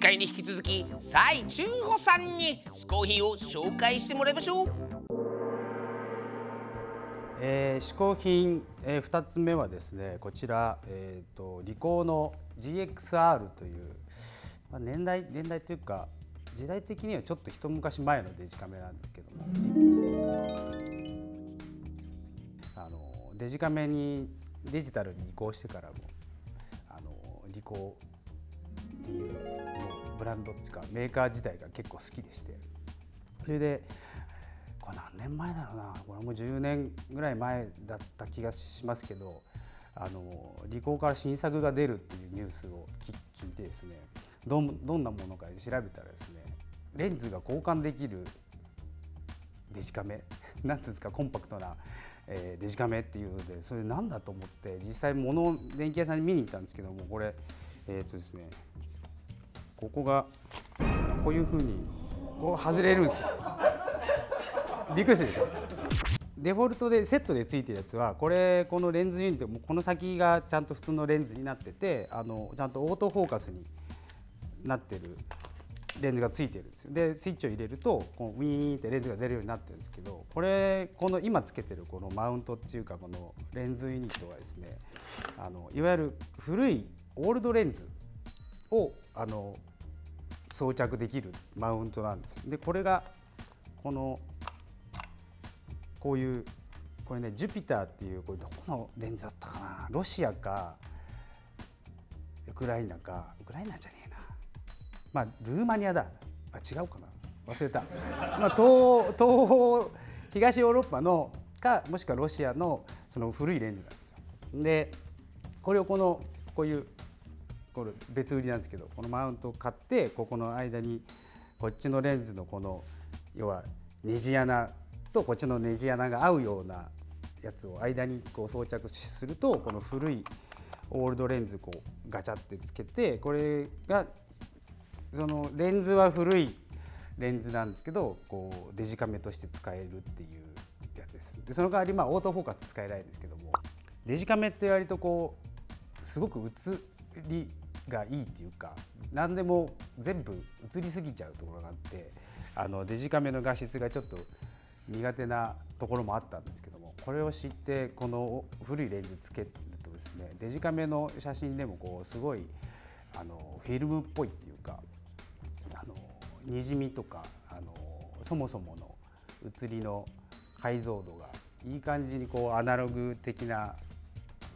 回に引き続き蔡中穂さんに嗜好品を紹介してもらいましょう。えー、嗜好品、えー、2つ目はですねこちら、えーと、リコーの GXR という、まあ、年代年代というか時代的にはちょっと一昔前のデジカメなんですけども。あのデジカメにデジタルに移行してからもあのリコーっていうブランドっていうかメーカー自体が結構好きでして。それでこれ何年前だろうな。これもう10年ぐらい前だった気がしますけどあのリコーから新作が出るっていうニュースを聞いてですねどどんなものか調べたらですねレンズが交換できるデジカメ なんていうんですかコンパクトな、え、デジカメっていうのでそれなんだと思って実際物を電気屋さんに見に行ったんですけどもこれえっ、とですねここがこういうふうにこう外れるんですよ。びっくりするでしょ。デフォルトでセットでついてるやつはこれこのレンズユニットもこの先がちゃんと普通のレンズになっててあのちゃんとオートフォーカスになってるレンズがついてるんですよ。でスイッチを入れるとこのウィーンってレンズが出るようになってるんですけどこれこの今つけてるこのマウントっていうかこのレンズユニットはですねあのいわゆる古いオールドレンズをあの装着できるマウントなんです。でこれがこのこういうこれねジュピターっていうこれどこのレンズだったかな？ロシアかウクライナか。ウクライナじゃねえな。まあルーマニアだ。あ違うかな。忘れた、まあ、東東方東ヨーロッパのかもしくはロシアのその古いレンズなんですよ。でこれをこのこういうこれ別売りなんですけどこのマウントを買ってここの間にこっちのレンズのこの要はネジ穴とこっちのネジ穴が合うようなやつを間にこう装着するとこの古いオールドレンズこうガチャってつけてこれがそのレンズは古いレンズなんですけどこうデジカメとして使えるっていうやつです。でその代わりまあオートフォーカス使えないんですけどもデジカメって割とこうすごく映りがいいっていうか何でも全部映りすぎちゃうところがあってあのデジカメの画質がちょっと苦手なところもあったんですけどもこれを知ってこの古いレンズつけるとですねデジカメの写真でもこうすごいあのフィルムっぽいっていうかあのにじみとかあのそもそもの写りの解像度がいい感じにこうアナログ的な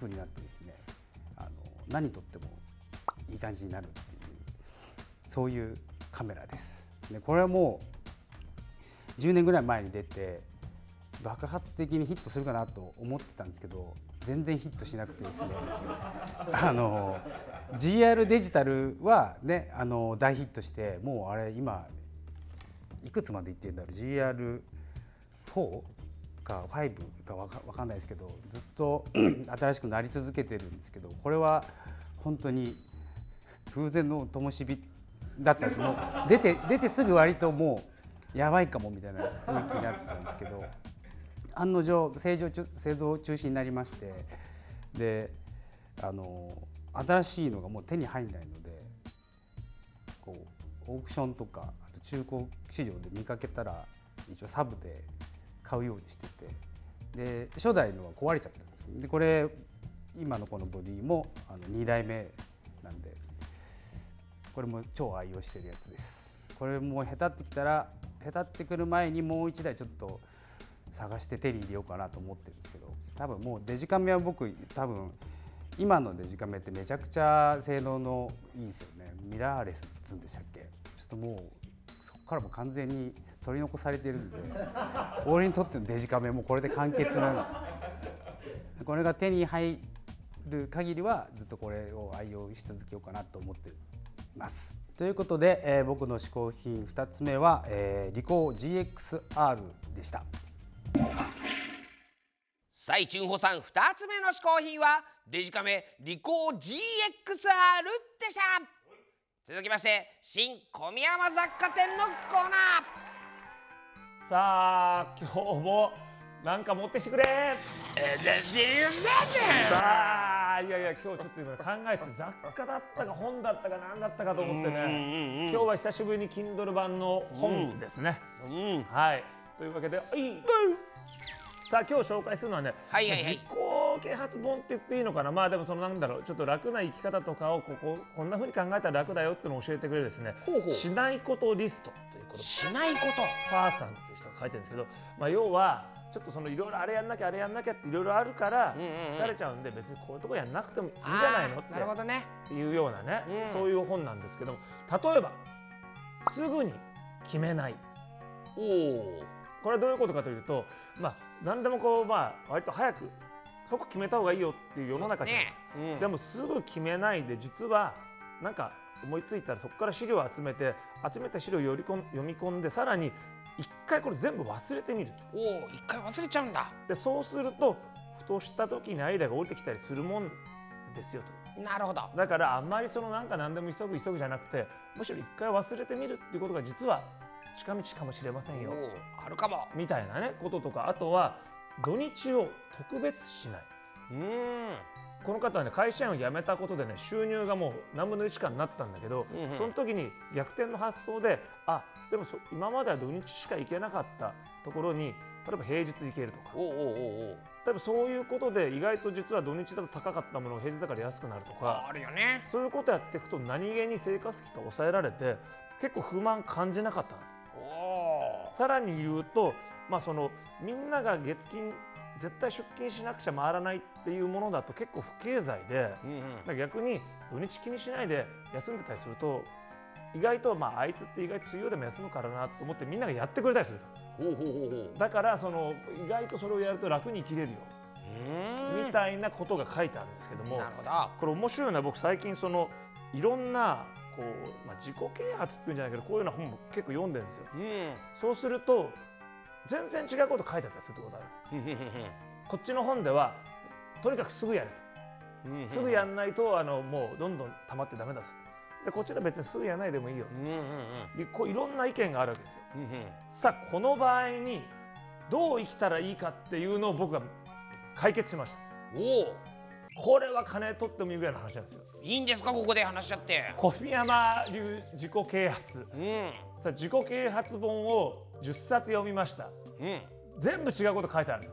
風になってですねあの何撮ってもいい感じになるっていうそういうカメラです。でこれはもう10年ぐらい前に出て爆発的にヒットするかなと思ってたんですけど全然ヒットしなくてですね あの GR デジタルはねあの大ヒットしてもうあれ今いくつまでいってるんだろう GR4 か5か分かんないですけどずっと 新しくなり続けてるんですけどこれは本当に風前の灯火だったんですもう出て出てすぐ割ともうやばいかもみたいな雰囲気になってたんですけど。案の定製造製造中止になりまして。であの新しいのがもう手に入んないのでこうオークションとかあと中古市場で見かけたら一応サブで買うようにしてて。で初代のは壊れちゃったんですでこれ今のこのボディもあの2代目なんでこれも超愛用してるやつです。これも下手ってきたらへたってくる前にもう1台ちょっと探して手に入れようかなと思ってるんですけど多分もうデジカメは僕多分今のデジカメってめちゃくちゃ性能のいいですよね。ミラーレスっつうんでしたっけ？ちょっともうそこからも完全に取り残されてるんで俺にとってのデジカメもこれで完結なんですよ。これが手に入る限りはずっとこれを愛用し続けようかなと思ってる。ます。ということで、えー、僕の嗜好品2つ目は、えー、リコー GXR でした。蔡春穂さん2つ目の嗜好品はデジカメリコー GXR でした。続きまして新小宮山雑貨店のコーナー。さあ今日もなんか持ってしてくれ。えー、でででで。さあやーいやいや今日ちょっと今考えて雑貨だったか本だったか何だったかと思ってね、今日は久しぶりに Kindle 版の本ですね、うんはい。というわけではい。さあ今日紹介するのはね、はいはいはい。自己啓発本って言っていいのかな。まあでもそのなんだろう。ちょっと楽な生き方とかをこここんな風に考えたら楽だよっていうのを教えてくれるですねしないことリストということで。しないこと。ファーさんっていう人が書いてるんですけど、まあ、要はちょっとそのいろいろあれやんなきゃあれやんなきゃっていろいろあるから疲れちゃうんで別にこういうとこやんなくてもいいんじゃないのあーなるほどね。っていうようなね、うん。そういう本なんですけども例えばすぐに決めない。おおこれはどういうことかというとまあ何でもこうまあ割と早くそこ決めた方がいいよっていう世の中じゃないですか。ね、でもすぐ決めないで実はなんか思いついたらそこから資料を集めて集めた資料を読み込ん読み込んでさらに一回これ全部忘れてみるおお一回忘れちゃうんだ。でそうするとふとした時にアイデアが降りてきたりするもんですよと。なるほど。だからあんまりそのなんか何でも急ぐ急ぐじゃなくてむしろ一回忘れてみるっていうことが実は近道かもしれませんよ。あるかも。みたいなねこととか。あとは土日を特別しない。うんこの方はね会社員を辞めたことでね収入がもう何分の1かになったんだけど、うんうん。その時に逆転の発想であでもそ今までは土日しか行けなかったところに例えば平日行けるとか。おお例えばそういうことで意外と実は土日だと高かったものが平日だから安くなるとおか。あるよね。そういうことやっていくと何気に生活費が抑えられて結構不満感じなかったさらに言うと、まあ、そのみんなが月金絶対出勤しなくちゃ回らないっていうものだと結構不経済で、うんうん。逆に土日気にしないで休んでたりすると意外とまああいつって意外と水曜でも休むからなと思ってみんながやってくれたりすると。ほうほうほうほう。だからその意外とそれをやると楽に生きれるよ。みたいなことが書いてあるんですけどもこれ面白いのは僕最近そのいろんなこう、まあ、自己啓発っていうんじゃないけどこういうような本も結構読んでるんですよ。うん。そうすると全然違うこと書いてあったりするってことある？こっちの本ではとにかくすぐやれと。すぐやんないとあのもうどんどん溜まってダメだぞでこっちでは別にすぐやらないでもいいようんうんうん。でこういろんな意見があるわけですよ。さあこの場合にどう生きたらいいかっていうのを僕が解決しました。おお。これは金取ってもいいぐらいの話なんですよ。いいんですか？ここで話しちゃって。小宮山流自己啓発。うん。さあ自己啓発本を10冊読みました。うん。全部違うこと書いてある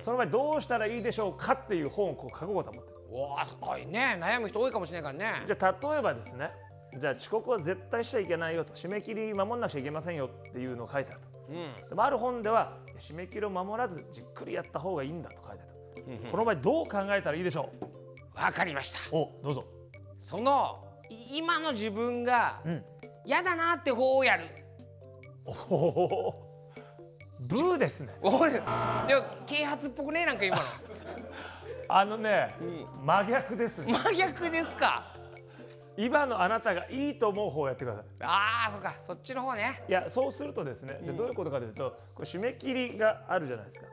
その場合どうしたらいいでしょうかっていう本をこう書こうと思っておーすごいね。悩む人多いかもしれないからね。じゃあ例えばですね。じゃあ遅刻は絶対しちゃいけないよと。締め切り守んなくちゃいけませんよっていうのを書いてあると。うん。でもある本では締め切りを守らずじっくりやった方がいいんだと書いてあるうんうんとこの場合どう考えたらいいでしょわかりました。うおどうぞ。そのい今の自分がうん。嫌だなって方をやるおおブーですね。おい。でも啓発っぽくねなんか今の。あのね、真逆ですね。真逆ですか。今のあなたがいいと思う方をやってください。ああそっか。そっちの方ね。いやそうするとですねじゃあどういうことかというと、これ締め切りがあるじゃないですか。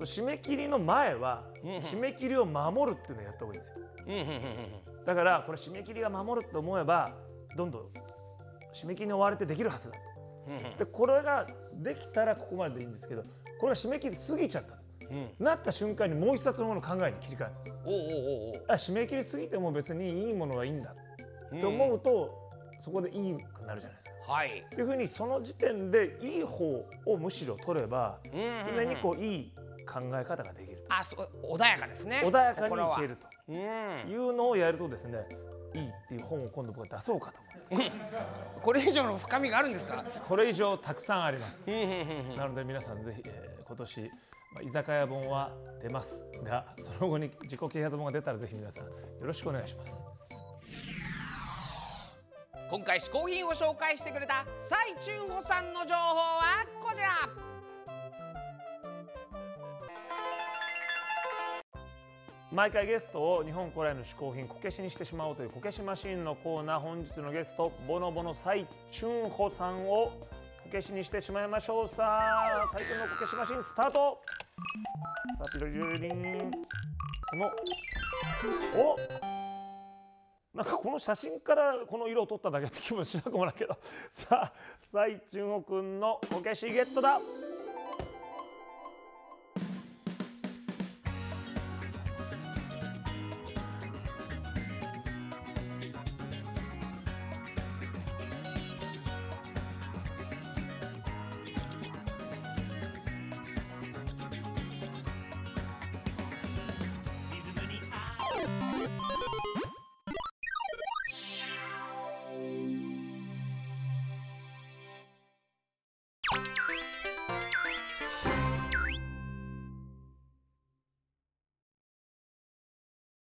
締め切りの前は締め切りを守るっていうのをやった方がいいんですよ。うんうんうんうんだからこれ締め切りが守るって思えばどんどん締め切りに追われてできるはずだと。うんうんでこれができたらここまででいいんですけどこれが締め切り過ぎちゃった。とうん。なった瞬間にもう一冊の方の考えに切り替えるおうおうおうあ締め切り過ぎても別にいいものがいいんだ。って思うと、そこでいいくなるじゃないですか。はい。っていうふうにその時点でいい方をむしろ取ればうんうんうん。常にこういい考え方ができるあそ穏やかですね。と穏やかにいけると。うん。いうのをやるとですねいいっていう本を今度僕は出そうかと思うこれ以上の深みがあるんですか？これ以上たくさんあります。なので皆さんぜひ、えー今年、まあ、居酒屋本は出ますがその後に自己啓発本が出たらぜひ皆さんよろしくお願いします。今回試行品を紹介してくれた蔡春穂さんの情報はこちら毎回ゲストを日本古来の嗜好品こけしにしてしまおうというこけしマシーンのコーナー本日のゲストボノボノ蔡春穂さんをこけしにしてしまいましょう。さあ最近のこけしマシーンスタート。さあピロリロリンこのおなんかこの写真からこの色を撮っただけって気もしなくもないけどさあ蔡春穂くんのこけしゲットだ